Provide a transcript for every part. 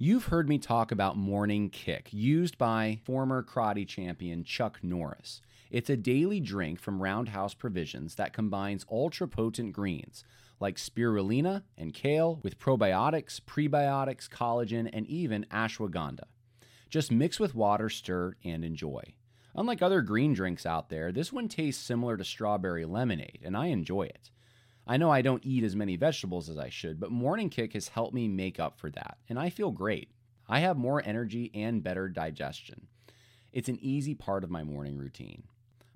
You've heard me talk about Morning Kick, used by former karate champion Chuck Norris. It's a daily drink from Roundhouse Provisions that combines ultra potent greens like spirulina and kale with probiotics, prebiotics, collagen, and even ashwagandha. Just mix with water, stir, and enjoy. Unlike other green drinks out there, this one tastes similar to strawberry lemonade, and I enjoy it. I know I don't eat as many vegetables as I should, but Morning Kick has helped me make up for that, and I feel great. I have more energy and better digestion. It's an easy part of my morning routine.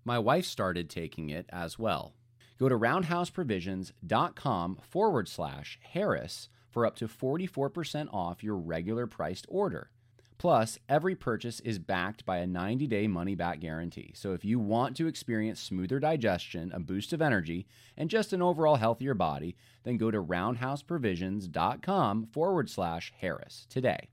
My wife started taking it as well. Go to roundhouseprovisions.com forward slash Harris for up to 44% off your regular priced order. Plus, every purchase is backed by a 90 day money back guarantee. So if you want to experience smoother digestion, a boost of energy, and just an overall healthier body, then go to roundhouseprovisions.com forward slash Harris today.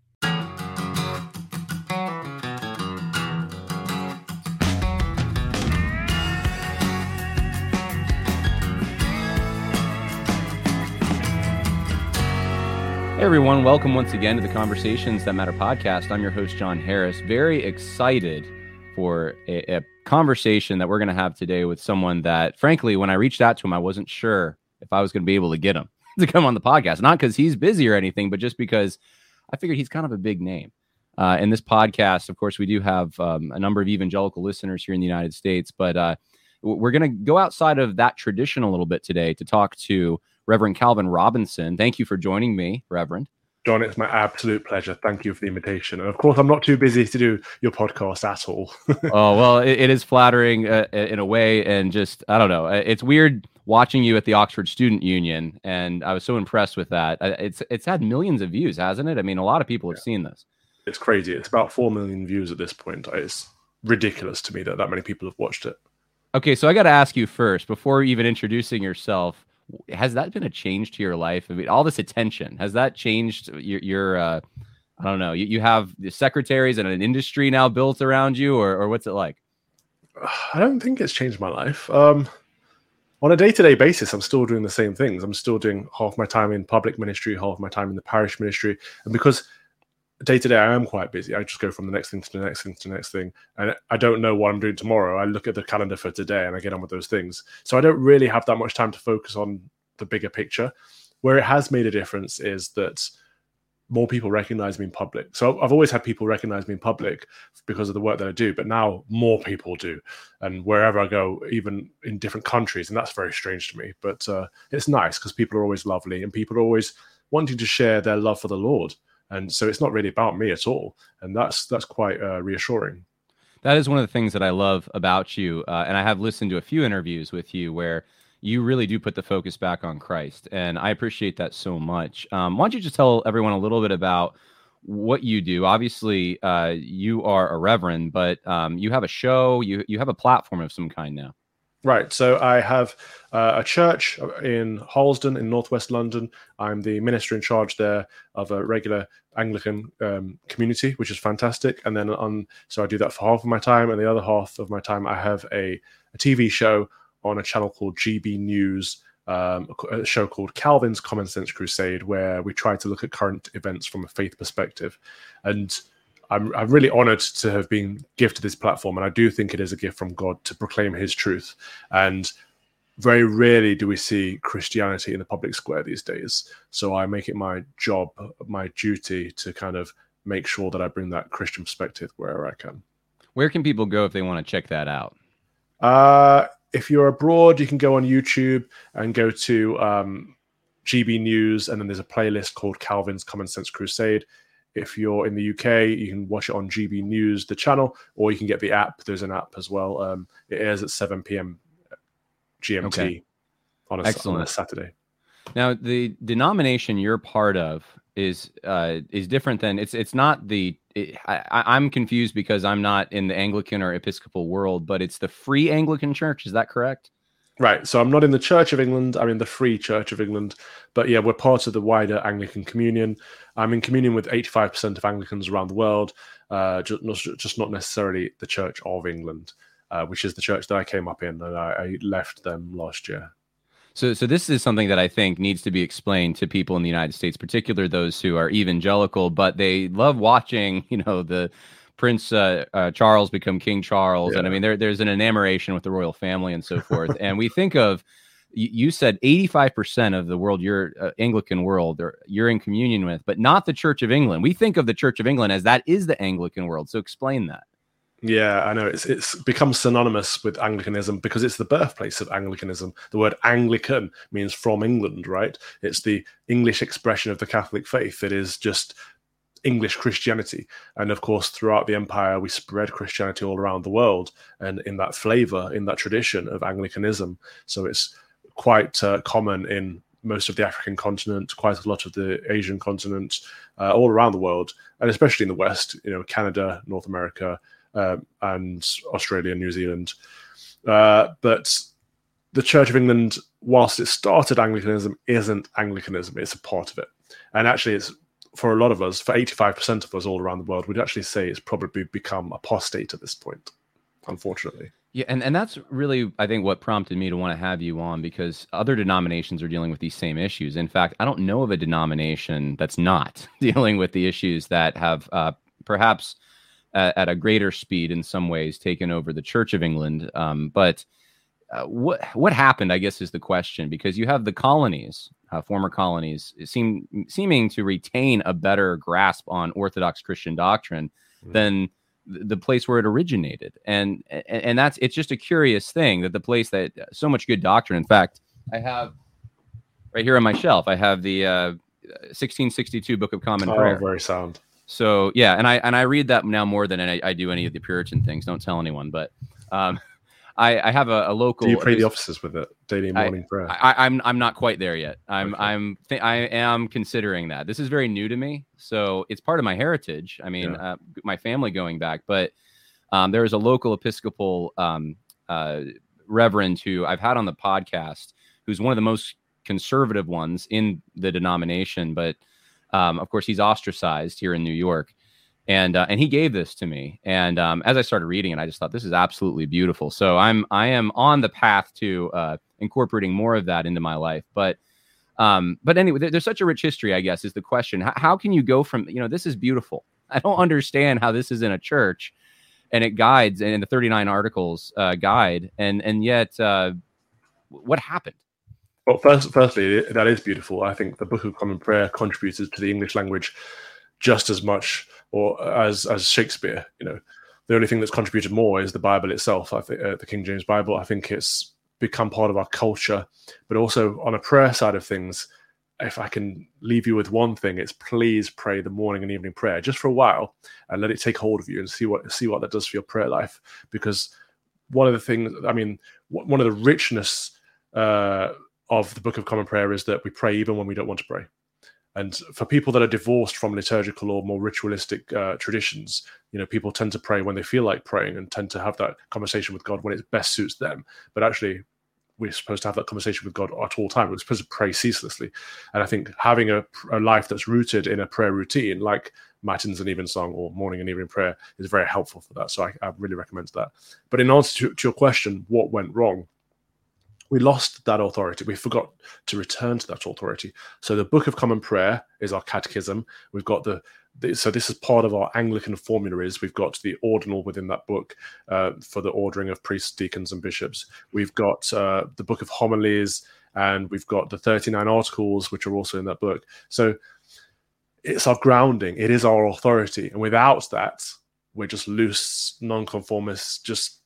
Hey everyone, welcome once again to the Conversations That Matter podcast. I'm your host, John Harris. Very excited for a, a conversation that we're going to have today with someone that, frankly, when I reached out to him, I wasn't sure if I was going to be able to get him to come on the podcast. Not because he's busy or anything, but just because I figured he's kind of a big name. Uh, in this podcast, of course, we do have um, a number of evangelical listeners here in the United States, but uh, we're going to go outside of that tradition a little bit today to talk to Reverend Calvin Robinson. Thank you for joining me, Reverend. John, it's my absolute pleasure. Thank you for the invitation. And of course, I'm not too busy to do your podcast at all. oh, well, it, it is flattering uh, in a way. And just, I don't know, it's weird watching you at the Oxford Student Union. And I was so impressed with that. It's, it's had millions of views, hasn't it? I mean, a lot of people have yeah. seen this. It's crazy. It's about 4 million views at this point. It's ridiculous to me that that many people have watched it. Okay, so I got to ask you first, before even introducing yourself, has that been a change to your life? I mean, all this attention has that changed your your uh, I don't know. You, you have secretaries and an industry now built around you, or or what's it like? I don't think it's changed my life. Um, on a day to day basis, I'm still doing the same things. I'm still doing half my time in public ministry, half my time in the parish ministry, and because day to day I am quite busy. I just go from the next thing to the next thing to the next thing, and I don't know what I'm doing tomorrow. I look at the calendar for today and I get on with those things. So I don't really have that much time to focus on the bigger picture. Where it has made a difference is that more people recognize me in public. So I've always had people recognize me in public because of the work that I do, but now more people do, and wherever I go, even in different countries, and that's very strange to me. But uh, it's nice because people are always lovely and people are always wanting to share their love for the Lord and so it's not really about me at all. And that's that's quite uh, reassuring. That is one of the things that i love about you uh, and i have listened to a few interviews with you where you really do put the focus back on christ and i appreciate that so much. Um, why don't you just tell everyone a little bit about what you do? Obviously uh, you are a reverend but um, you have a show you, you have a platform of some kind now Right. So I have uh, a church in Harlesden in northwest London. I'm the minister in charge there of a regular Anglican um, community, which is fantastic. And then on, so I do that for half of my time, and the other half of my time I have a, a TV show on a channel called GB News. Um, a show called Calvin's Common Sense Crusade, where we try to look at current events from a faith perspective. And I'm, I'm really honored to have been gifted this platform, and I do think it is a gift from God to proclaim His truth. And very rarely do we see Christianity in the public square these days. So I make it my job, my duty to kind of make sure that I bring that Christian perspective wherever I can. Where can people go if they want to check that out? Uh, if you're abroad, you can go on YouTube and go to um, GB News, and then there's a playlist called Calvin's Common Sense Crusade. If you're in the UK, you can watch it on GB News, the channel, or you can get the app. There's an app as well. Um, it airs at 7 p.m. GMT okay. on, a, Excellent. on a Saturday. Now, the denomination you're part of is uh, is different than it's it's not the it, I, am confused because I'm not in the Anglican or Episcopal world, but it's the Free Anglican Church. Is that correct? Right. So I'm not in the Church of England. I'm in the Free Church of England. But yeah, we're part of the wider Anglican communion. I'm in communion with 85% of Anglicans around the world, uh, just, not, just not necessarily the Church of England, uh, which is the church that I came up in, and I, I left them last year. So, so this is something that I think needs to be explained to people in the United States, particularly those who are evangelical, but they love watching, you know, the Prince uh, uh, Charles become King Charles, yeah. and I mean, there, there's an enamoration with the royal family and so forth. and we think of, you, said 85% of the world, you're uh, Anglican world, or you're in communion with, but not the Church of England. We think of the Church of England as that is the Anglican world. So explain that. Yeah, I know it's it's become synonymous with Anglicanism because it's the birthplace of Anglicanism. The word Anglican means from England, right? It's the English expression of the Catholic faith. It is just English Christianity. And of course, throughout the empire, we spread Christianity all around the world and in that flavor, in that tradition of Anglicanism. So it's quite uh, common in most of the African continent, quite a lot of the Asian continent, uh, all around the world, and especially in the West, you know, Canada, North America, uh, and Australia, New Zealand. Uh, but the Church of England, whilst it started Anglicanism, isn't Anglicanism. It's a part of it. And actually, it's for a lot of us, for 85% of us all around the world, we'd actually say it's probably become apostate at this point, unfortunately. Yeah, and, and that's really, I think, what prompted me to want to have you on because other denominations are dealing with these same issues. In fact, I don't know of a denomination that's not dealing with the issues that have uh, perhaps at, at, a greater speed in some ways taken over the Church of England. Um, but uh, what what happened? I guess is the question because you have the colonies, uh, former colonies, seem seeming to retain a better grasp on Orthodox Christian doctrine mm-hmm. than the place where it originated, and and that's it's just a curious thing that the place that uh, so much good doctrine. In fact, I have right here on my shelf. I have the uh, 1662 Book of Common oh, Prayer. Very sound. So yeah, and I and I read that now more than I, I do any of the Puritan things. Don't tell anyone, but um, I, I have a, a, local. Do you pray the offices with it daily morning I, prayer? I, am I'm, I'm not quite there yet. I'm okay. I'm th- I am considering that. This is very new to me, so it's part of my heritage. I mean, yeah. uh, my family going back, but um, there is a local Episcopal um, uh, reverend who I've had on the podcast, who's one of the most conservative ones in the denomination, but um, of course, he's ostracized here in New York, and uh, and he gave this to me. And um, as I started reading it, I just thought this is absolutely beautiful. So I'm I am on the path to uh, incorporating more of that into my life. But um, but anyway, there, there's such a rich history. I guess is the question. How, how can you go from you know this is beautiful. I don't understand how this is in a church, and it guides and in the 39 articles uh, guide, and and yet uh, what happened? Well, first, firstly, that is beautiful. I think the Book of Common Prayer contributed to the English language just as much, or as as Shakespeare. You know, the only thing that's contributed more is the Bible itself. I think uh, the King James Bible. I think it's become part of our culture, but also on a prayer side of things. If I can leave you with one thing, it's please pray the morning and evening prayer just for a while and let it take hold of you and see what see what that does for your prayer life. Because one of the things, I mean, one of the richness uh, of the Book of Common Prayer is that we pray even when we don't want to pray. And for people that are divorced from liturgical or more ritualistic uh, traditions, you know, people tend to pray when they feel like praying and tend to have that conversation with God when it best suits them. But actually, we're supposed to have that conversation with God at all times. We're supposed to pray ceaselessly. And I think having a, a life that's rooted in a prayer routine, like Matins and Evensong or morning and evening prayer, is very helpful for that. So I, I really recommend that. But in answer to, to your question, what went wrong? We lost that authority. We forgot to return to that authority. So the Book of Common Prayer is our catechism. We've got the, so this is part of our Anglican formularies. We've got the ordinal within that book uh, for the ordering of priests, deacons, and bishops. We've got uh, the Book of Homilies, and we've got the 39 articles, which are also in that book. So it's our grounding. It is our authority, and without that, we're just loose, nonconformists, just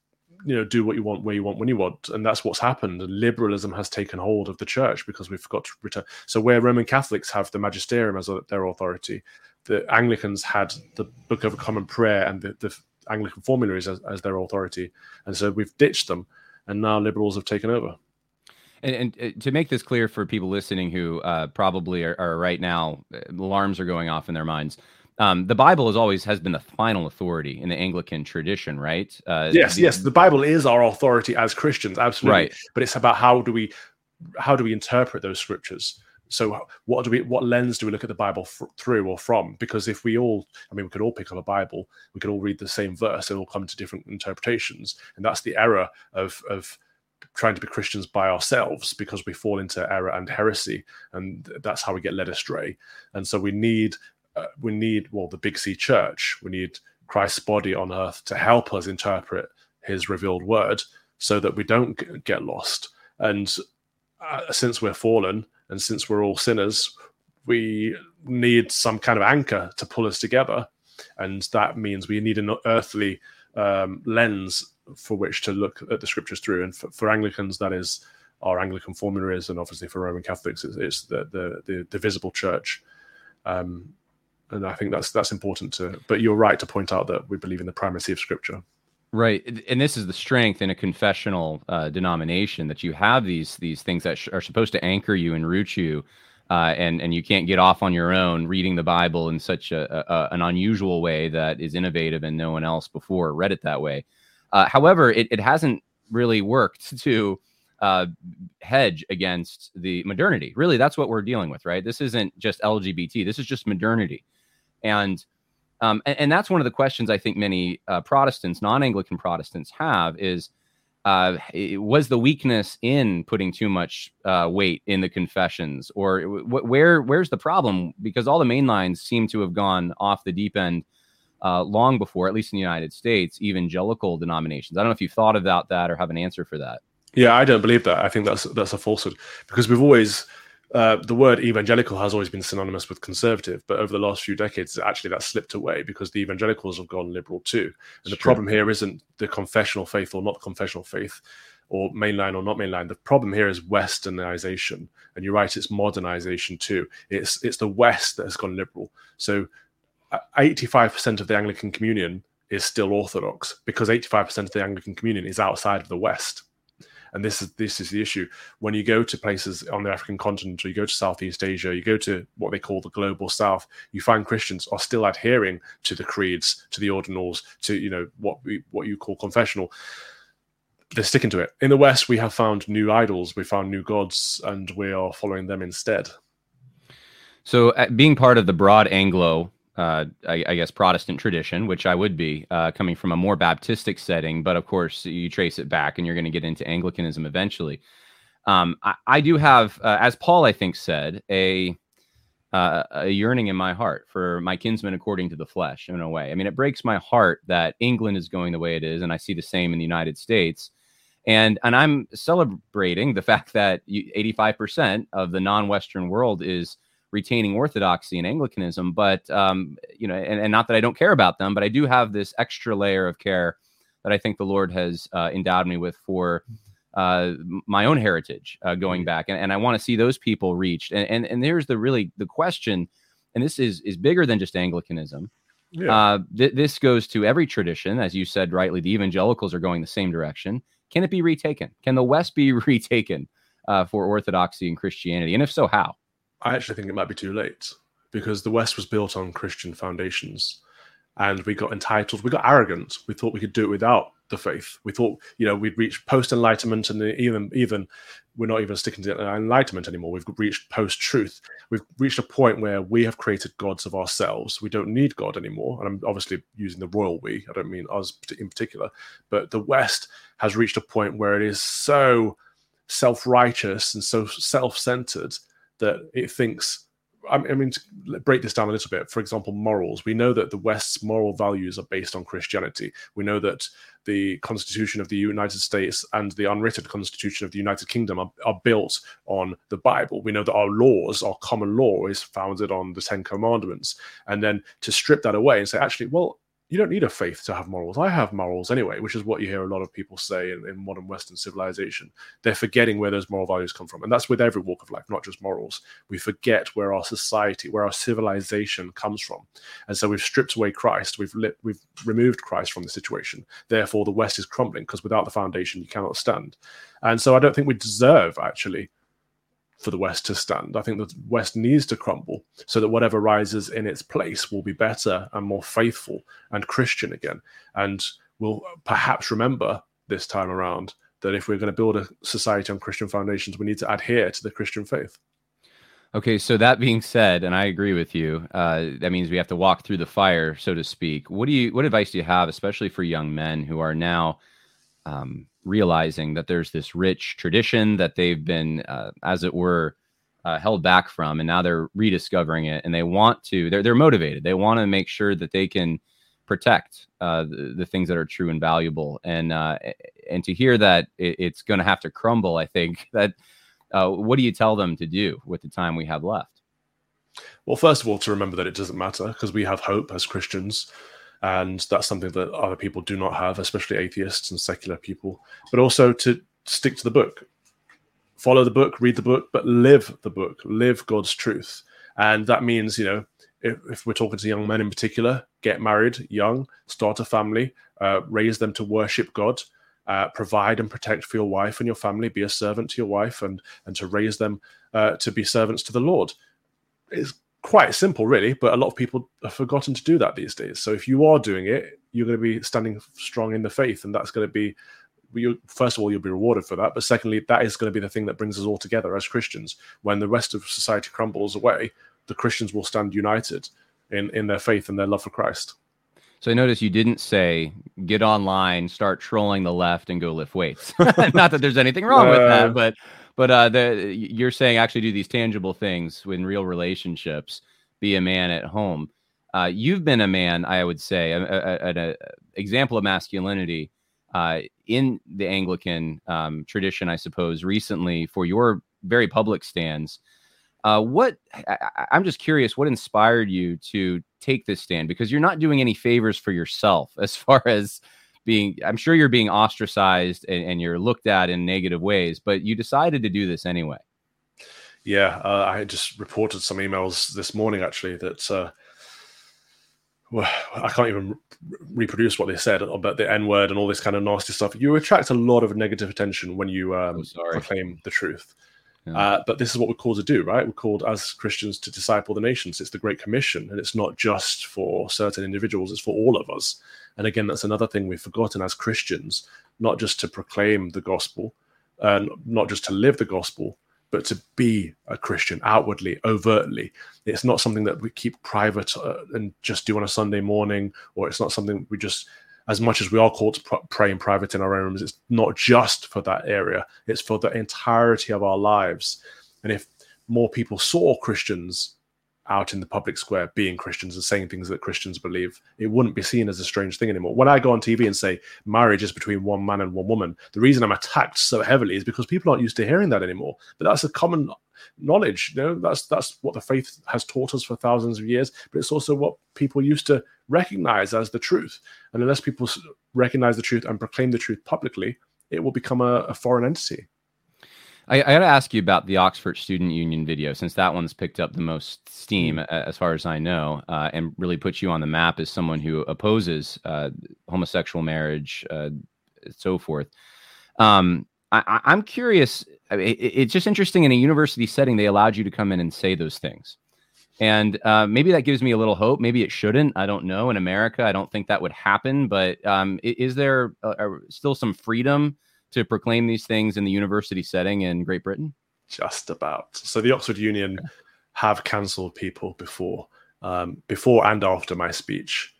you know do what you want where you want when you want. And that's what's happened. And liberalism has taken hold of the church because we've got to return. So where roman catholics have the magisterium as their authority the anglicans had the book of common prayer and the, the anglican formularies as, as, their authority. And so we've ditched them. And now liberals have taken over. And, and uh, to make this clear for people listening who uh, probably are, are right now uh, alarms are going off in their minds um, the Bible is always has been the final authority in the Anglican tradition, right? Uh, yes, the, yes, the Bible is our authority as Christians, absolutely. Right. But it's about how do we how do we interpret those scriptures? So, what do we what lens do we look at the Bible f- through or from? Because if we all, I mean, we could all pick up a Bible, we could all read the same verse, and all come to different interpretations, and that's the error of of trying to be Christians by ourselves because we fall into error and heresy, and that's how we get led astray. And so we need uh, we need well the Big C Church. We need Christ's body on earth to help us interpret His revealed word, so that we don't get lost. And uh, since we're fallen, and since we're all sinners, we need some kind of anchor to pull us together, and that means we need an earthly um, lens for which to look at the scriptures through. And for, for Anglicans, that is our Anglican formularies, and obviously for Roman Catholics, it's, it's the, the, the the visible church. Um, and I think that's that's important to. But you're right to point out that we believe in the primacy of Scripture. Right, and this is the strength in a confessional uh, denomination that you have these these things that sh- are supposed to anchor you and root you, uh, and and you can't get off on your own reading the Bible in such a, a, an unusual way that is innovative and no one else before read it that way. Uh, however, it, it hasn't really worked to uh, hedge against the modernity. Really, that's what we're dealing with, right? This isn't just LGBT. This is just modernity, and um, and, and, that's one of the questions I think many uh, Protestants, non-Anglican Protestants, have is. Uh, was the weakness in putting too much uh, weight in the confessions, or w- where where's the problem? Because all the main lines seem to have gone off the deep end uh, long before, at least in the United States, evangelical denominations. I don't know if you've thought about that or have an answer for that. Yeah, I don't believe that. I think that's that's a falsehood because we've always uh, the word evangelical has always been synonymous with conservative, but over the last few decades, actually that slipped away because the evangelicals have gone liberal too. And the problem here isn't the confessional faith or not confessional faith, or mainline or not mainline. The problem here is westernization, and you're right, it's modernization too. It's it's the West that has gone liberal. So, uh, eighty-five percent of the Anglican Communion is still Orthodox because eighty-five percent of the Anglican Communion is outside of the West and this is this is the issue. When you go to places on the african continent or you go to southeast asia you go to what they call the global south you find christians are still adhering to the creeds to the ordinals to you know what we what you call confessional. They're sticking to it. In the west we have found new idols we found new gods and we are following them instead. So uh, being part of the broad anglo uh, I, I, guess Protestant tradition, which I would be uh, coming from a more Baptistic setting, but of course you trace it back, and you're going to get into Anglicanism eventually. Um, I, I, do have, uh, as Paul I think said, a uh, a yearning in my heart for my kinsmen according to the flesh. In a way, I mean, it breaks my heart that England is going the way it is, and I see the same in the United States. And and I'm celebrating the fact that 85% of the non-Western world is retaining orthodoxy and Anglicanism. But um, you know, and, and, not that I don't care about them, but I do have this extra layer of care that I think the Lord has uh, endowed me with for uh, my own heritage uh, going mm-hmm. back, and, and I want to see those people reached. And, and and there's the really the question, and this is is bigger than just Anglicanism. Yeah. Uh, th- this goes to every tradition, as you said rightly. The evangelicals are going the same direction. Can it be retaken? Can the West be retaken uh, for Orthodoxy and Christianity? And if so, how? I actually think it might be too late because the West was built on Christian foundations and we got entitled, we got arrogant. We thought we could do it without the faith. We thought, you know, we'd reached post enlightenment and even, even we're not even sticking to enlightenment anymore. We've reached post truth. We've reached a point where we have created gods of ourselves. We don't need God anymore. And I'm obviously using the royal we, I don't mean us in particular, but the West has reached a point where it is so self righteous and so self centered that it thinks I mean, break this down a little bit. For example, morals. We know that the West's moral values are based on Christianity. We know that the Constitution of the United States and the unwritten Constitution of the United Kingdom are, are built on the Bible. We know that our laws, our common law, is founded on the Ten Commandments. And then to strip that away and say, actually, well, you don't need a faith to have morals. I have morals anyway, which is what you hear a lot of people say in, in, modern Western civilization. They're forgetting where those moral values come from. And that's with every walk of life, not just morals. We forget where our society, where our civilization comes from. And so we've stripped away Christ, we've, lit, we've removed Christ from the situation. Therefore, the West is crumbling because without the foundation, you cannot stand. And so I don't think we deserve actually for the West to stand. I think the West needs to crumble so that whatever rises in its place will be better and more faithful and Christian again. And we'll perhaps remember this time around that if we're going to build a society on Christian foundations, we need to adhere to the Christian faith. Okay, so that being said, and I agree with you, uh, that means we have to walk through the fire, so to speak. What do you, what advice do you have, especially for young men who are now um, realizing that there's this rich tradition that they've been, uh, as it were, uh, held back from, and now they're rediscovering it, and they want to. They're they're motivated. They want to make sure that they can protect uh, the, the, things that are true and valuable, and uh, and to hear that it, it's going to have to crumble. I think that. Uh, what do you tell them to do with the time we have left? Well, first of all, to remember that it doesn't matter because we have hope as Christians. And that's something that other people do not have, especially atheists and secular people. But also to stick to the book, follow the book, read the book, but live the book, live God's truth. And that means, you know, if, if we're talking to young men in particular, get married young, start a family, uh, raise them to worship God, uh, provide and protect for your wife and your family, be a servant to your wife, and and to raise them uh, to be servants to the Lord. It's quite simple, really, but a lot of people have forgotten to do that these days. So if you are doing it, you're going to be standing strong in the faith, and that's going to be you're first of all, you'll be rewarded for that. But secondly, that is going to be the thing that brings us all together as Christians. When the rest of society crumbles away, the Christians will stand united in, in their faith and their love for Christ. So I noticed you didn't say get online, start trolling the left, and go lift weights. Not that there's anything wrong uh, with that, but but uh, the, you're saying actually do these tangible things in real relationships. Be a man at home. Uh, you've been a man, I would say, an example of masculinity uh, in the Anglican um, tradition, I suppose, recently for your very public stands. Uh, what I, am just curious, what inspired you to take this stand? Because you're not doing any favors for yourself as far as being i'm sure you're being ostracized and, and you're looked at in negative ways but you decided to do this anyway yeah uh, i just reported some emails this morning actually that uh, well, I can't even reproduce what they said about the N word and all this kind of nasty stuff. You attract a lot of negative attention when you um, oh, proclaim the truth. Yeah. Uh, but this is what we're called to do, right? We're called as Christians to disciple the nations. It's the Great Commission, and it's not just for certain individuals, it's for all of us. And again, that's another thing we've forgotten as Christians, not just to proclaim the gospel, and not just to live the gospel, but to be a Christian outwardly, overtly. It's not something that we keep private uh, and just do on a Sunday morning, or it's not something we just, as much as we are called to pray in private in our own rooms, it's not just for that area, it's for the entirety of our lives. And if more people saw Christians out in the public square being Christians and saying things that Christians believe, it wouldn't be seen as a strange thing anymore. When I go on TV and say marriage is between one man and one woman, the reason I'm attacked so heavily is because people aren't used to hearing that anymore. But that's a common knowledge. You know, that's that's what the faith has taught us for thousands of years. But it's also what people used to recognize as the truth. And unless people recognize the truth and proclaim the truth publicly, it will become a, a foreign entity. I, I got to ask you about the Oxford Student Union video, since that one's picked up the most steam, mm. as far as I know, uh, and really puts you on the map as someone who opposes uh, homosexual marriage, uh, so forth. Um, I, am curious. It, it's just interesting in a university setting, they allowed you to come in and say those things. And uh, maybe that gives me a little hope. Maybe it shouldn't. I don't know. In America, I don't think that would happen. But um, is there still some freedom to proclaim these things in the university setting in Great Britain? Just about. So the Oxford Union have cancelled people before, um, before and after my speech.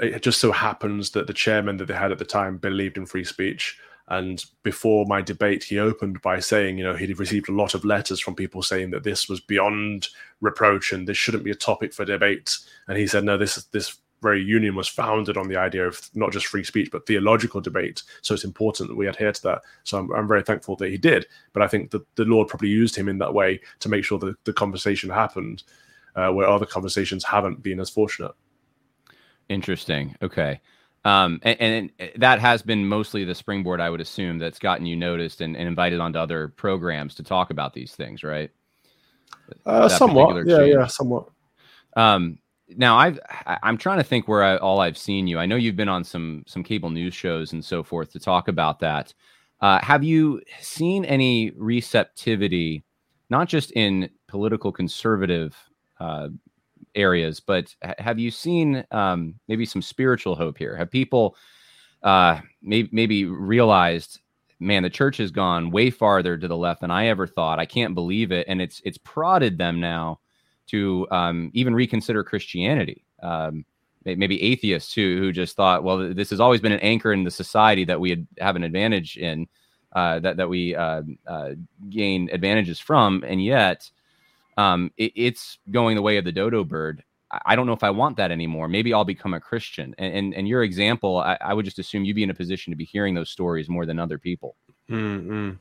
It just so happens that the chairman that they had at the time believed in free speech. And before my debate, he opened by saying, you know, he'd received a lot of letters from people saying that this was beyond reproach and this shouldn't be a topic for debate. And he said, no, this this very union was founded on the idea of not just free speech but theological debate. So it's important that we adhere to that. So I'm, I'm very thankful that he did. But I think that the Lord probably used him in that way to make sure that the conversation happened, uh, where other conversations haven't been as fortunate. Interesting. Okay. Um, and, and, that has been mostly the springboard, I would assume, that's gotten you noticed and, and invited onto other programs to talk about these things, right? Uh, somewhat. Yeah, yeah, somewhat. Um, now I've I'm trying to think where I, all I've seen you. I know you've been on some some cable news shows and so forth to talk about that. Uh, have you seen any receptivity, not just in political conservative uh, areas, but have you seen um, maybe some spiritual hope here? Have people uh, maybe maybe realized, man, the church has gone way farther to the left than I ever thought. I can't believe it, and it's it's prodded them now to um, even reconsider Christianity. Um, maybe atheists who who just thought, well, this has always been an anchor in the society that we had, have an advantage in, uh, that that we uh, uh, gain advantages from, and yet um, it, it's going the way of the dodo bird. I don't know if I want that anymore. Maybe I'll become a Christian. And and, and your example, I, I, would just assume you'd be in a position to be hearing those stories more than other people. Mm-hmm.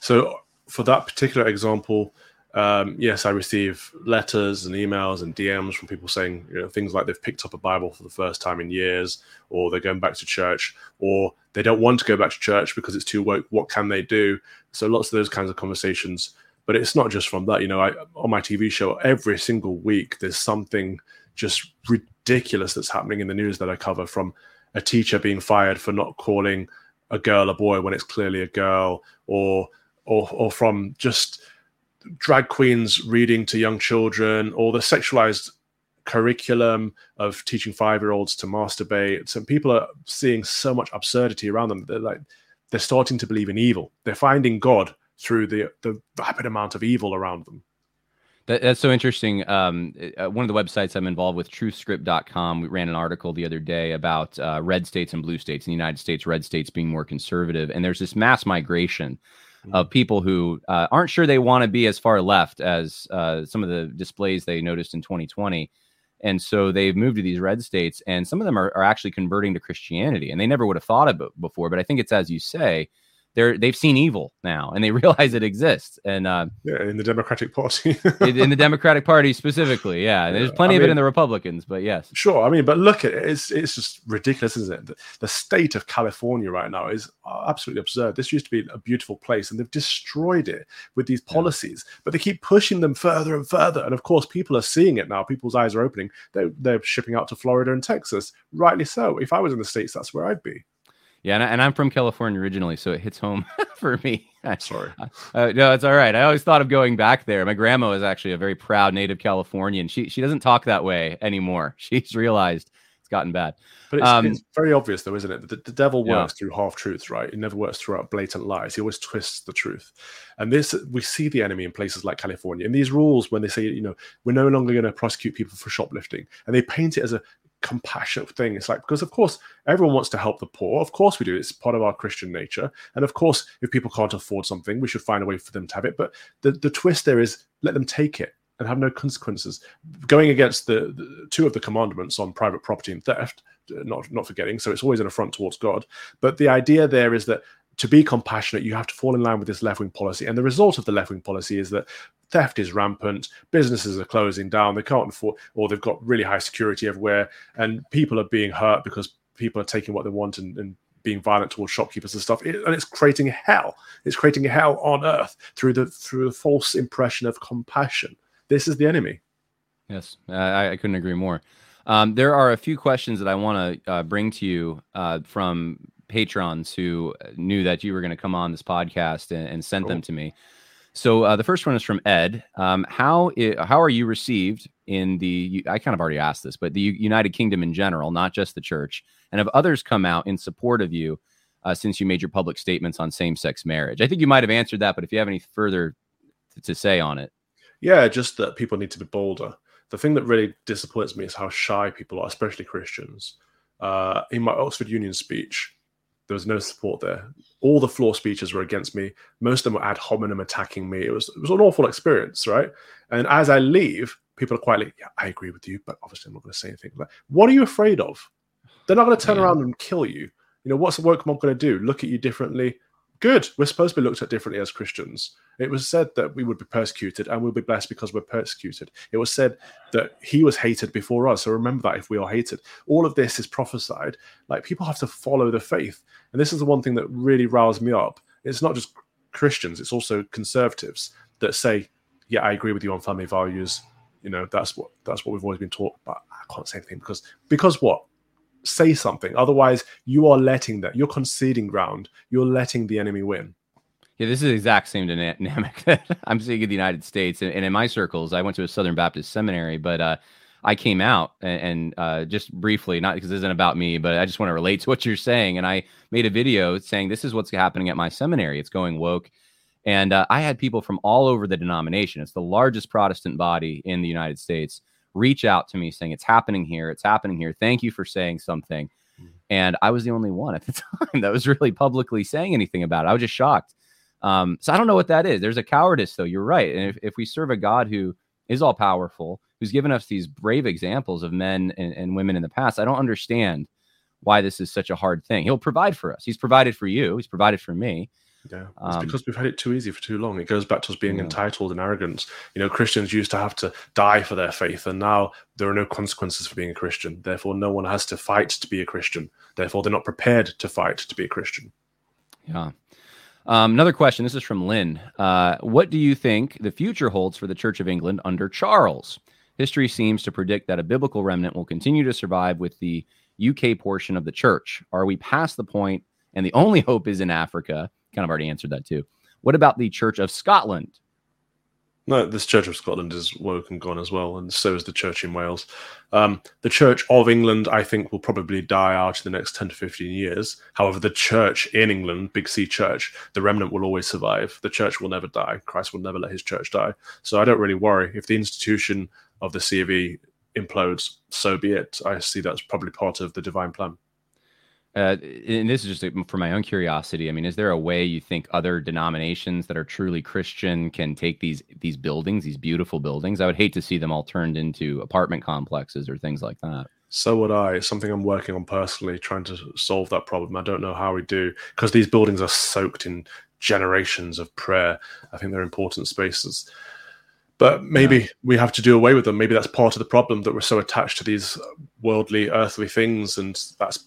So for that particular example, um, yes, I receive letters and emails and DMs from people saying you know, things like they've picked up a Bible for the first time in years, or they're going back to church, or they don't want to go back to church because it's too woke. What can they do? So lots of those kinds of conversations. But it's not just from that. You know, I, on my TV show, every single week there's something just ridiculous that's happening in the news that I cover from a teacher being fired for not calling a girl a boy when it's clearly a girl, or or or from just drag queens reading to young children or the sexualized curriculum of teaching five year olds to masturbate. So people are seeing so much absurdity around them. They're like they're starting to believe in evil. They're finding God through the the rapid amount of evil around them. That, that's so interesting. Um, uh, one of the websites I'm involved with, truthscript.com, we ran an article the other day about uh, red states and blue states. In the United States, red states being more conservative. And there's this mass migration of people who uh, aren't sure they want to be as far left as uh, some of the displays they noticed in 2020. And so they've moved to these red states, and some of them are, are actually converting to Christianity, and they never would have thought of it before. But I think it's as you say, they're they've seen evil now and they realize it exists. And uh, yeah in the democratic party. in the democratic party specifically yeah, yeah. there's plenty I of mean, it in the republicans but yes. Sure i mean but look at it it's, it's just ridiculous isn't it? The, the, state of california right now is absolutely absurd. This used to be a beautiful place and they've destroyed it with these policies yeah. but they keep pushing them further and further. And of course people are seeing it now. People's eyes are opening. They're, they're shipping out to florida and texas rightly so. If i was in the states that's where i'd be yeah, and, I, am from California originally, so it hits home for me. Sorry. Uh, no, it's all right. I always thought of going back there. My grandma is actually a very proud native Californian. She she doesn't talk that way anymore. She's realized it's gotten bad. But it's, um, it's very obvious, though, isn't it? The, the devil works yeah. through half truths, right? It never works throughout blatant lies. He always twists the truth. And this, we see the enemy in places like California. And these rules, when they say, you know, we're no longer going to prosecute people for shoplifting, and they paint it as a compassionate thing. It's like because of course everyone wants to help the poor. Of course we do. It's part of our Christian nature. And of course, if people can't afford something, we should find a way for them to have it. But the, the twist there is let them take it and have no consequences. Going against the, the two of the commandments on private property and theft, not not forgetting. So it's always an affront towards God. But the idea there is that to be compassionate, you have to fall in line with this left wing policy. And the result of the left wing policy is that theft is rampant, businesses are closing down, they can't afford, or they've got really high security everywhere, and people are being hurt because people are taking what they want and, and being violent towards shopkeepers and stuff. It, and it's creating hell. It's creating hell on earth through the through the false impression of compassion. This is the enemy. Yes, I, I couldn't agree more. Um, there are a few questions that I want to uh, bring to you uh, from patrons who knew that you were going to come on this podcast and, and sent cool. them to me. So uh, the first one is from Ed. Um, how how are you received in the? I kind of already asked this, but the United Kingdom in general, not just the church, and have others come out in support of you uh, since you made your public statements on same sex marriage? I think you might have answered that, but if you have any further to, to say on it, yeah, just that people need to be bolder. The thing that really disappoints me is how shy people are, especially Christians. Uh, in my Oxford Union speech, there was no support there. All the floor speeches were against me. Most of them were ad hominem attacking me. It was it was an awful experience, right? And as I leave, people are quietly, yeah, I agree with you, but obviously I'm not going to say anything. Like, what are you afraid of? They're not going to turn yeah. around and kill you. You know, what's the woke mob going to do? Look at you differently? Good. We're supposed to be looked at differently as Christians. It was said that we would be persecuted and we'll be blessed because we're persecuted. It was said that he was hated before us. So remember that if we are hated. All of this is prophesied. Like people have to follow the faith. And this is the one thing that really riles me up. It's not just Christians, it's also conservatives that say, Yeah, I agree with you on family values. You know, that's what that's what we've always been taught, but I can't say anything because because what? Say something. Otherwise, you are letting that, you're conceding ground, you're letting the enemy win. Yeah, this is the exact same dynamic that I'm seeing in the United States. And, and, in my circles, I went to a Southern Baptist seminary, but uh, I came out and, and uh, just briefly, not because this isn't about me, but I just want to relate to what you're saying. And I made a video saying, This is what's happening at my seminary. It's going woke. And uh, I had people from all over the denomination. It's the largest Protestant body in the United States reach out to me saying, It's happening here. It's happening here. Thank you for saying something. Mm. And I was the only one at the time that was really publicly saying anything about it. I was just shocked. Um, so I don't know what that is. There's a cowardice, though. You're right. And if, if we serve a God who is all powerful, who's given us these brave examples of men and, and women in the past, I don't understand why this is such a hard thing. He'll provide for us. He's provided for you. He's provided for me. Yeah, it's um, because we've had it too easy for too long. It goes back to us being yeah. entitled and arrogant. You know, Christians used to have to die for their faith, and now there are no consequences for being a Christian. Therefore, no one has to fight to be a Christian. Therefore, they're not prepared to fight to be a Christian. Yeah. Um, another question. This is from Lynn. Uh, what do you think the future holds for the Church of England under Charles? History seems to predict that a biblical remnant will continue to survive with the UK portion of the church. Are we past the point and the only hope is in Africa? Kind of already answered that too. What about the Church of Scotland? No, this Church of Scotland is woke and gone as well, and so is the Church in Wales. Um, the Church of England, I think, will probably die out in the next 10 to 15 years. However, the Church in England, Big C Church, the remnant will always survive. The Church will never die. Christ will never let his Church die. So I don't really worry. If the institution of the C of E implodes, so be it. I see that's probably part of the divine plan. Uh, and this is just for my own curiosity. I mean, is there a way you think other denominations that are truly Christian can take these these buildings, these beautiful buildings? I would hate to see them all turned into apartment complexes or things like that. So would I. It's something I'm working on personally, trying to solve that problem. I don't know how we do because these buildings are soaked in generations of prayer. I think they're important spaces but maybe yeah. we have to do away with them. Maybe that's part of the problem that we're so attached to these worldly, earthly things, and that's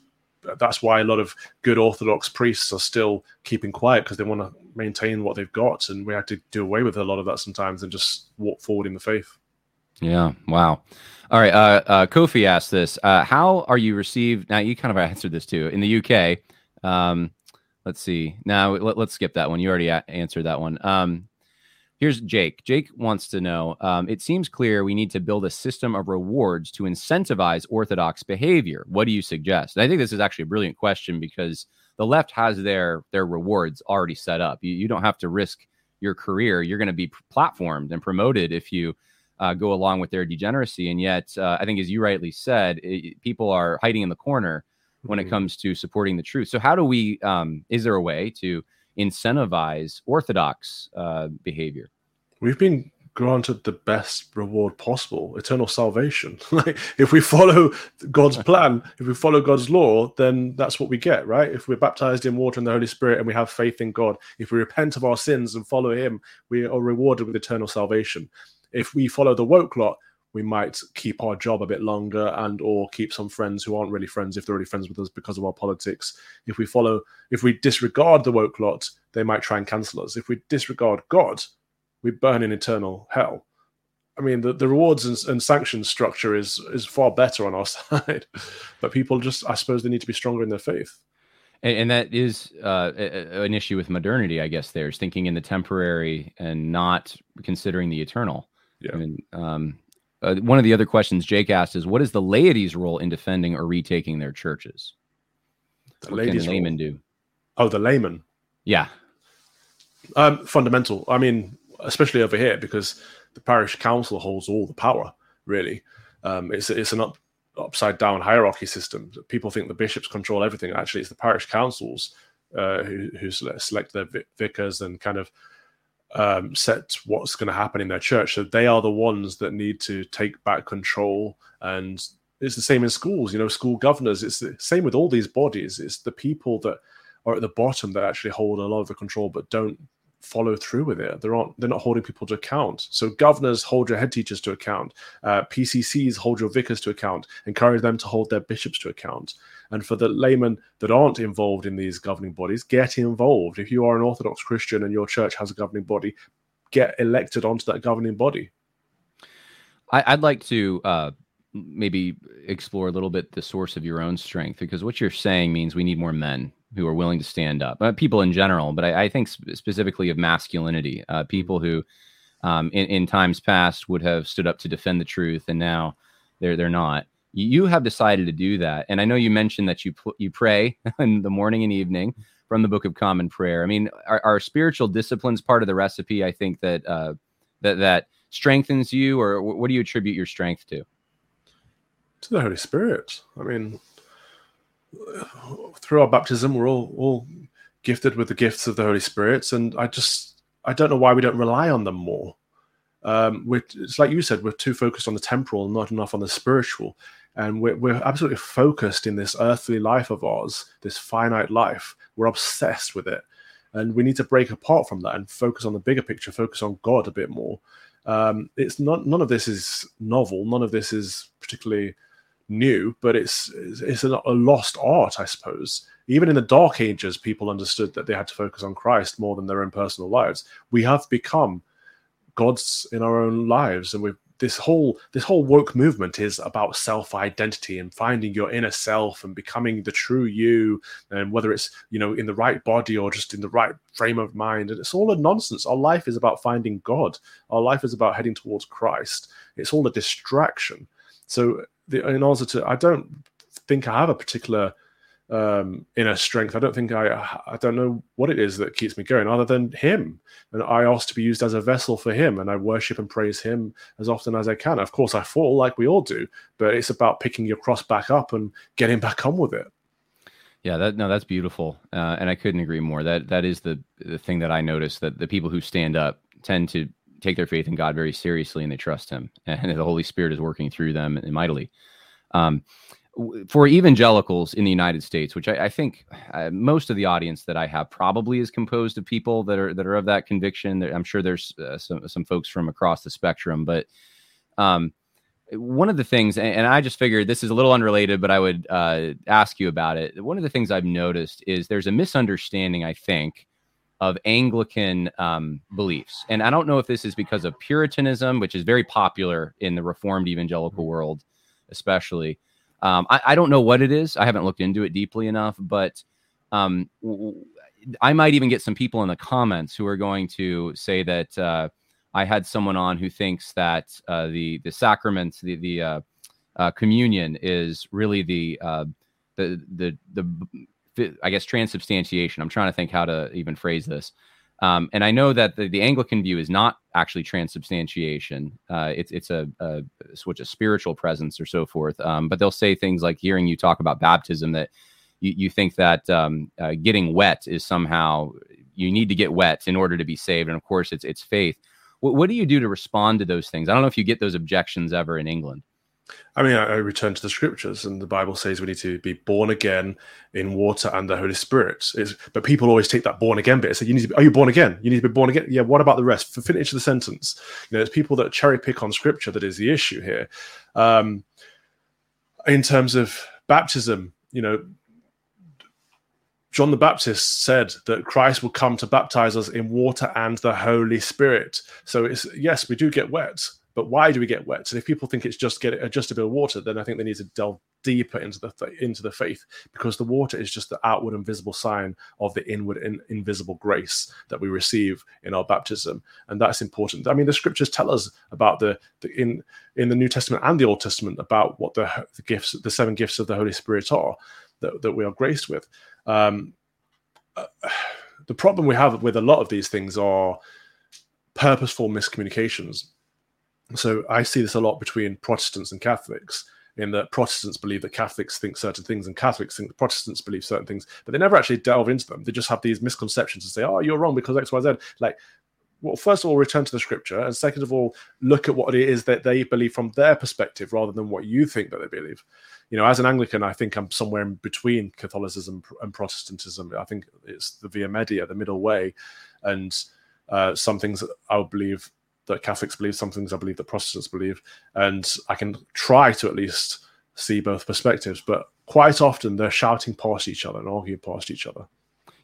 that's why a lot of good Orthodox priests are still keeping quiet because they want to maintain what they've got, and we have to do away with a lot of that sometimes and just walk forward in the faith. Yeah. Wow. All right. Uh, uh, Kofi asked this: uh, How are you received? Now you kind of answered this too in the UK. Um, let's see. Now let, us skip that one. You already a- answered that one. Um, Here's Jake. Jake wants to know um, It seems clear we need to build a system of rewards to incentivize orthodox behavior. What do you suggest? And I think this is actually a brilliant question because the left has their their rewards already set up. You, you don't have to risk your career. You're going to be platformed and promoted if you uh, go along with their degeneracy. And yet, uh, I think, as you rightly said, it, people are hiding in the corner when mm-hmm. it comes to supporting the truth. So, how do we? Um, is there a way to incentivize orthodox uh, behavior. We've been granted the best reward possible eternal salvation. Like if we follow god's plan if we follow god's law then that's what we get right? If we're baptized in water and the holy spirit and we have faith in god if we repent of our sins and follow him we are rewarded with eternal salvation. If we follow the woke lot we might keep our job a bit longer and or keep some friends who aren't really friends if they're really friends with us because of our politics. If we follow if we disregard the woke lot they might try and cancel us. If we disregard god we burn in eternal hell. I mean the, the rewards and, and sanctions structure is is far better on our side but people just i suppose they need to be stronger in their faith. And, and that is uh, an issue with modernity i guess there's thinking in the temporary and not considering the eternal. Yeah. I mean, um, uh, one of the other questions Jake asked is, "What is the laity's role in defending or retaking their churches?" The what can layman role? do? Oh, the layman. Yeah. Um, fundamental. I mean, especially over here because the parish council holds all the power. Really, um, it's it's an up, upside down hierarchy system. People think the bishops control everything. Actually, it's the parish councils uh, who, who select their vicars and kind of um, set what's going to happen in their church. So they are the ones that need to take back control. And it's the same in schools, you know, school governors. It's the same with all these bodies. It's the people that are at the bottom that actually hold a lot of the control, but don't follow through with it. They're not they're not holding people to account. So governors hold your head teachers to account. Uh, PCCs hold your vicars to account. Encourage them to hold their bishops to account. And for the laymen that aren't involved in these governing bodies, get involved. If you are an Orthodox Christian and your church has a governing body, get elected onto that governing body. I, would like to uh, maybe explore a little bit the source of your own strength because what you're saying means we need more men who are willing to stand up. Uh, people in general, but I, I think sp- specifically of masculinity. Uh, people who, um, in, in, times past, would have stood up to defend the truth, and now they're they're not. You have decided to do that, and I know you mentioned that you you pray in the morning and evening from the Book of Common Prayer. I mean, are, are spiritual disciplines part of the recipe? I think that uh, that that strengthens you, or what do you attribute your strength to? To the Holy Spirit. I mean, through our baptism, we're all all gifted with the gifts of the Holy Spirit, and I just I don't know why we don't rely on them more. Um, it's like you said, we're too focused on the temporal, and not enough on the spiritual, and we're, we're absolutely focused in this earthly life of ours, this finite life. We're obsessed with it, and we need to break apart from that and focus on the bigger picture, focus on God a bit more. Um, it's not none of this is novel, none of this is particularly new, but it's it's a, a lost art, I suppose even in the dark ages, people understood that they had to focus on Christ more than their own personal lives. We have become gods in our own lives, and we've this whole this whole woke movement is about self identity and finding your inner self and becoming the true you. And whether it's you know in the right body or just in the right frame of mind. And it's all a nonsense. Our life is about finding god. Our life is about heading towards christ. It's all a distraction. So the, in answer to i don't think i have a particular um, inner strength. I don't think I I don't know what it is that keeps me going other than Him, and I ask to be used as a vessel for Him, and I worship and praise Him as often as I can. Of course, I fall like we all do, but it's about picking your cross back up and getting back on with it. Yeah, that no, that's beautiful, uh, and I couldn't agree more. That that is the the thing that I notice that the people who stand up tend to take their faith in God very seriously, and they trust Him, and the Holy Spirit is working through them mightily. Um, for evangelicals in the United States, which I, I think uh, most of the audience that I have probably is composed of people that are that are of that conviction. I'm sure there's uh, some some folks from across the spectrum, but um, one of the things, and I just figured this is a little unrelated, but I would uh, ask you about it. One of the things I've noticed is there's a misunderstanding, I think, of Anglican um, beliefs, and I don't know if this is because of Puritanism, which is very popular in the Reformed evangelical mm-hmm. world, especially um, I, I, don't know what it is. I haven't looked into it deeply enough, but um, I might even get some people in the comments who are going to say that uh, I had someone on who thinks that uh, the the sacraments, the the uh, uh communion, is really the uh, the the the I guess transubstantiation. I'm trying to think how to even phrase this. Um, and I know that the, the, Anglican view is not actually transubstantiation. Uh, it's it's a, a switch spiritual presence or so forth. Um, but they'll say things like hearing you talk about baptism that you, you think that um, uh, getting wet is somehow you need to get wet in order to be saved. And of course, it's it's faith. What, what do you do to respond to those things? I don't know if you get those objections ever in England. I mean, I, I return to the scriptures, and the Bible says we need to be born again in water and the Holy Spirit. It's, but people always take that born again bit. So you need to be, are you born again? You need to be born again. Yeah. What about the rest? For finish the sentence. You know, it's people that cherry pick on scripture that is the issue here. Um, in terms of baptism, you know, John the Baptist said that Christ will come to baptize us in water and the Holy Spirit. So it's yes, we do get wet, but why do we get wet? So if people think it's just get just a bit of water, then I think they need to delve deeper into the into the faith because the water is just the outward and visible sign of the inward and invisible grace that we receive in our baptism, and that's important. I mean, the scriptures tell us about the, the in in the New Testament and the Old Testament about what the, the gifts, the seven gifts of the Holy Spirit are that, that we are graced with. Um, uh, the problem we have with a lot of these things are purposeful miscommunications so I see this a lot between Protestants and Catholics, in that Protestants believe that Catholics think certain things and Catholics think Protestants believe certain things, but they never actually delve into them. They just have these misconceptions and say, "Oh, you're wrong because X, Y, Z." Like, well, first of all, return to the Scripture, and second of all, look at what it is that they believe from their perspective, rather than what you think that they believe. You know, as an Anglican, I think I'm somewhere in between Catholicism and Protestantism. I think it's the via media, the middle way, and uh, some things I would believe that Catholics believe, some things I believe that Protestants believe, and I can try to at least see both perspectives. But quite often they're shouting past each other and arguing past each other.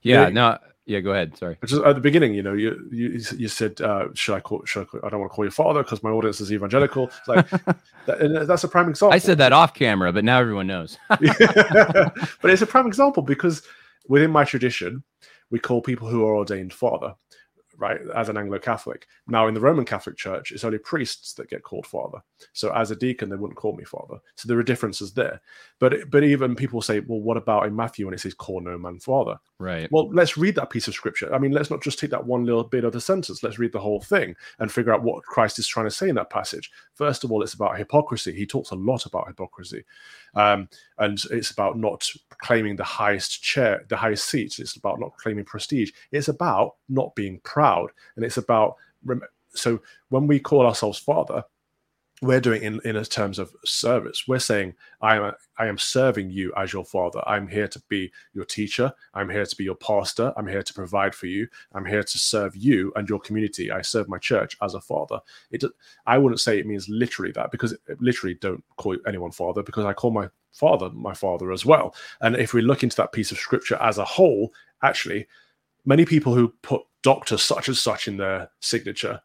Yeah, no, yeah, go ahead. Sorry. Just at the beginning, you know, you you, you said, uh, "Should I call? Should I, call, I don't want to call your father because my audience is evangelical." It's like that, that's a prime example. I said that off camera, but now everyone knows. but it's a prime example because within my tradition, we call people who are ordained father right, as an Anglo Catholic. Now, in the Roman Catholic Church, it's only priests that get called father. So, as a deacon, they wouldn't call me father. So, there are differences there. But but even people say, well, what about in Matthew when it says, call no man father? Right. Well, let's read that piece of scripture. I mean, let's not just take that one little bit of the sentence. Let's read the whole thing and figure out what Christ is trying to say in that passage. First of all, it's about hypocrisy. He talks a lot about hypocrisy. Um, and it's about not claiming the highest chair, the highest seats. It's about not claiming prestige. It's about not being proud. And it's about, so when we call ourselves Father, we're doing in in terms of service. We're saying i am i am serving you as your father. I'm here to be your teacher. I'm here to be your pastor. I'm here to provide for you. I'm here to serve you and your community. I serve my church as a father. It i wouldn't say it means literally that because it, literally don't call anyone father because i call my father my father as well. And if we look into that piece of scripture as a whole actually many people who put doctor such and such in their signature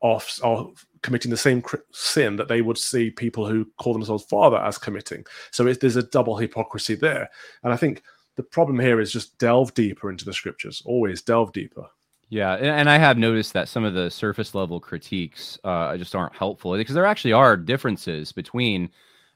off are committing the same sin that they would see people who call themselves father as committing. So it, there's a double hypocrisy there. And I think the problem here is just delve deeper into the scriptures. Always delve deeper. Yeah, and, I have noticed that some of the surface level critiques uh, just aren't helpful because there actually are differences between,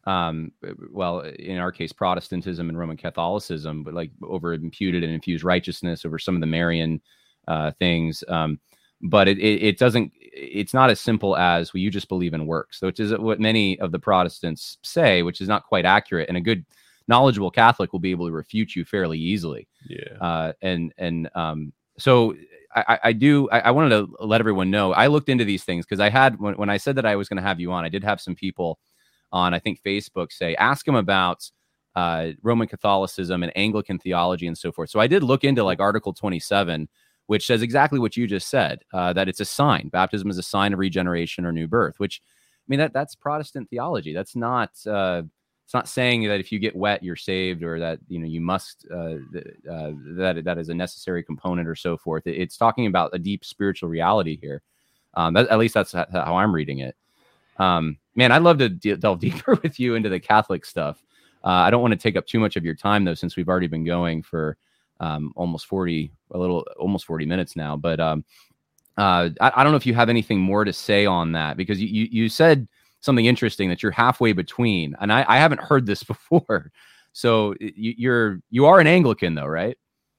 um, well, in our case, Protestantism and Roman Catholicism, but like over imputed and infused righteousness, over some of the Marian uh, things. Um, but it, it, it doesn't it's not as simple as well you just believe in works which is what many of the protestants say which is not quite accurate and a good knowledgeable catholic will be able to refute you fairly easily yeah uh, and and um so I, I do I, I, wanted to let everyone know I looked into these things because I had when, when I said that I was going to have you on I did have some people on I think Facebook say ask them about uh, Roman Catholicism and Anglican theology and so forth so I did look into like Article 27 which says exactly what you just said uh, that it's a sign. Baptism is a sign of regeneration or new birth, which I mean, that that's Protestant theology. That's not. Uh, it's not saying that if you get wet you're saved or that you know you must uh, uh, that that is a necessary component or so forth it's talking about a deep spiritual reality here um, that, at least that's how i'm reading it um, man i'd love to delve deeper with you into the catholic stuff uh, i don't want to take up too much of your time though since we've already been going for um, almost 40, a little, almost 40 minutes now. But um, uh, I, I, don't know if you have anything more to say on that because you, you, you said something interesting that you're halfway between, and I, I haven't heard this before. So you, you're you are an Anglican though, right?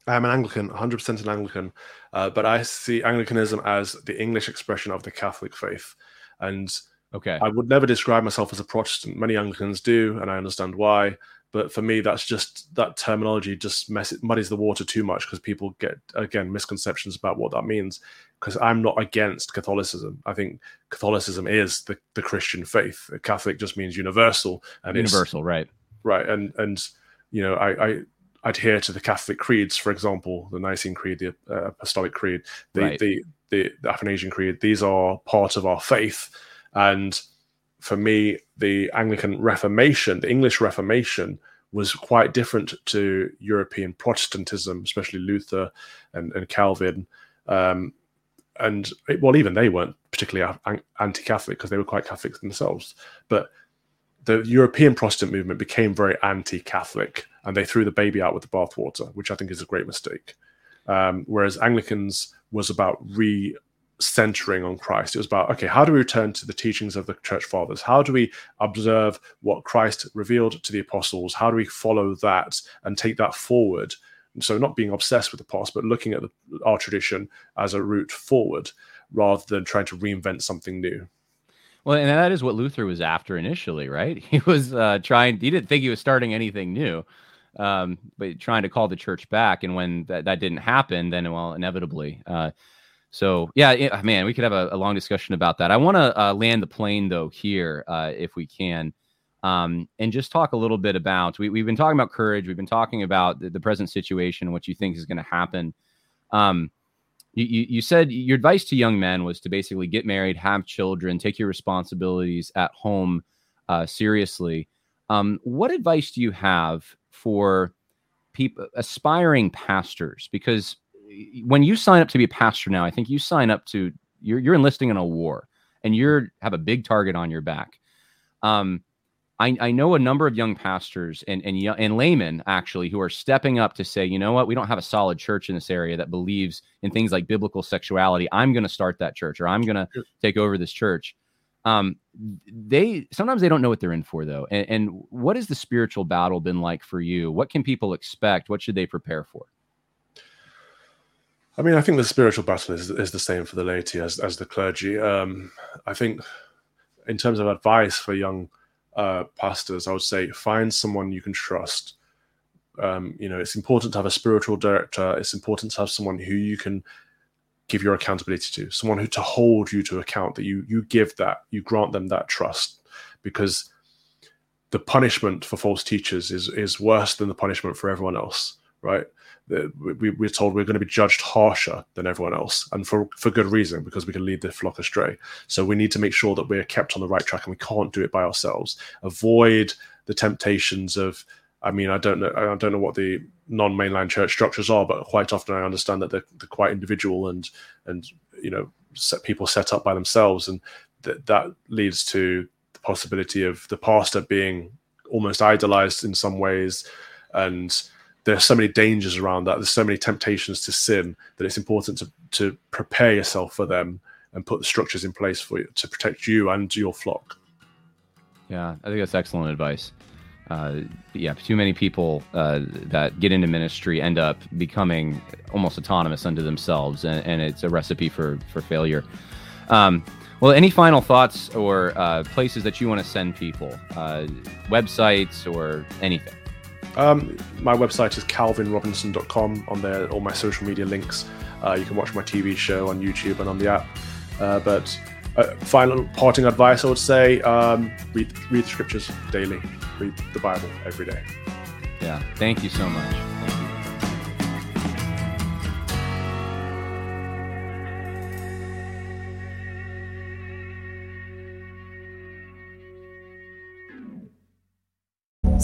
I'm an Anglican, 100% an Anglican, uh, but I see Anglicanism as the English expression of the Catholic faith. And okay, I would never describe myself as a Protestant. Many Anglicans do, and I understand why. But for me, that's just that terminology just mess, muddies the water too much because people get again misconceptions about what that means. Because I'm not against Catholicism. I think Catholicism is the, the Christian faith. Catholic just means universal and universal, right? Right, and and you know I, I adhere to the Catholic creeds, for example, the Nicene Creed, the uh, Apostolic Creed, the, right. the, the the Athanasian Creed. These are part of our faith, and for me, the Anglican Reformation, the English Reformation, was quite different to European Protestantism, especially Luther and, and Calvin. Um, and it, well, even they weren't particularly anti Catholic because they were quite Catholic themselves. But the European Protestant movement became very anti Catholic and they threw the baby out with the bathwater, which I think is a great mistake. Um, whereas Anglicans was about re centering on Christ. It was about, okay, how do we return to the teachings of the church fathers? How do we observe what Christ revealed to the apostles? How do we follow that and take that forward? And so, not being obsessed with the past, but looking at the, our tradition as a route forward rather than trying to reinvent something new. Well, and that is what Luther was after initially, right? He was uh, trying, he didn't think he was starting anything new. Um, but trying to call the church back, and when that, that didn't happen, then well, inevitably, uh, so yeah, it, man, we could have a, a, long discussion about that. I want to uh, land the plane though here, uh, if we can, um, and just talk a little bit about. We, have been talking about courage. We've been talking about the, the present situation, what you think is going to happen. Um, you, you, you said your advice to young men was to basically get married, have children, take your responsibilities at home uh, seriously. Um, what advice do you have for people aspiring pastors? Because when you sign up to be a pastor now, I think you sign up to you're you're enlisting in a war and you're have a big target on your back. Um, I, I know a number of young pastors and and and laymen actually who are stepping up to say, you know what, we don't have a solid church in this area that believes in things like biblical sexuality. I'm going to start that church, or I'm going to take over this church. Um, they sometimes they don't know what they're in for though. And, and what has the spiritual battle been like for you? What can people expect? What should they prepare for? I mean, I think the spiritual battle is is the same for the laity as as the clergy. Um, I think, in terms of advice for young uh, pastors, I would say find someone you can trust. Um, you know, it's important to have a spiritual director. It's important to have someone who you can give your accountability to, someone who to hold you to account. That you you give that, you grant them that trust, because the punishment for false teachers is is worse than the punishment for everyone else, right? We, we're told we're going to be judged harsher than everyone else, and for for good reason because we can lead the flock astray. So we need to make sure that we're kept on the right track, and we can't do it by ourselves. Avoid the temptations of. I mean, I don't know. I don't know what the non-mainline church structures are, but quite often I understand that they're, they're quite individual and and you know set people set up by themselves, and that that leads to the possibility of the pastor being almost idolized in some ways, and there's so many dangers around that. There's so many temptations to sin that it's important to to prepare yourself for them and put the structures in place for you to protect you and your flock. Yeah, I think that's excellent advice. Uh, yeah, too many people uh, that get into ministry end up becoming almost autonomous unto themselves, and, and it's a recipe for for failure. Um, well, any final thoughts or uh, places that you want to send people, uh, websites or anything? Um, my website is calvinrobinson.com. On there, all my social media links. Uh, you can watch my TV show on YouTube and on the app. Uh, but uh, final parting advice, I would say: um, read read the scriptures daily. Read the Bible every day. Yeah. Thank you so much.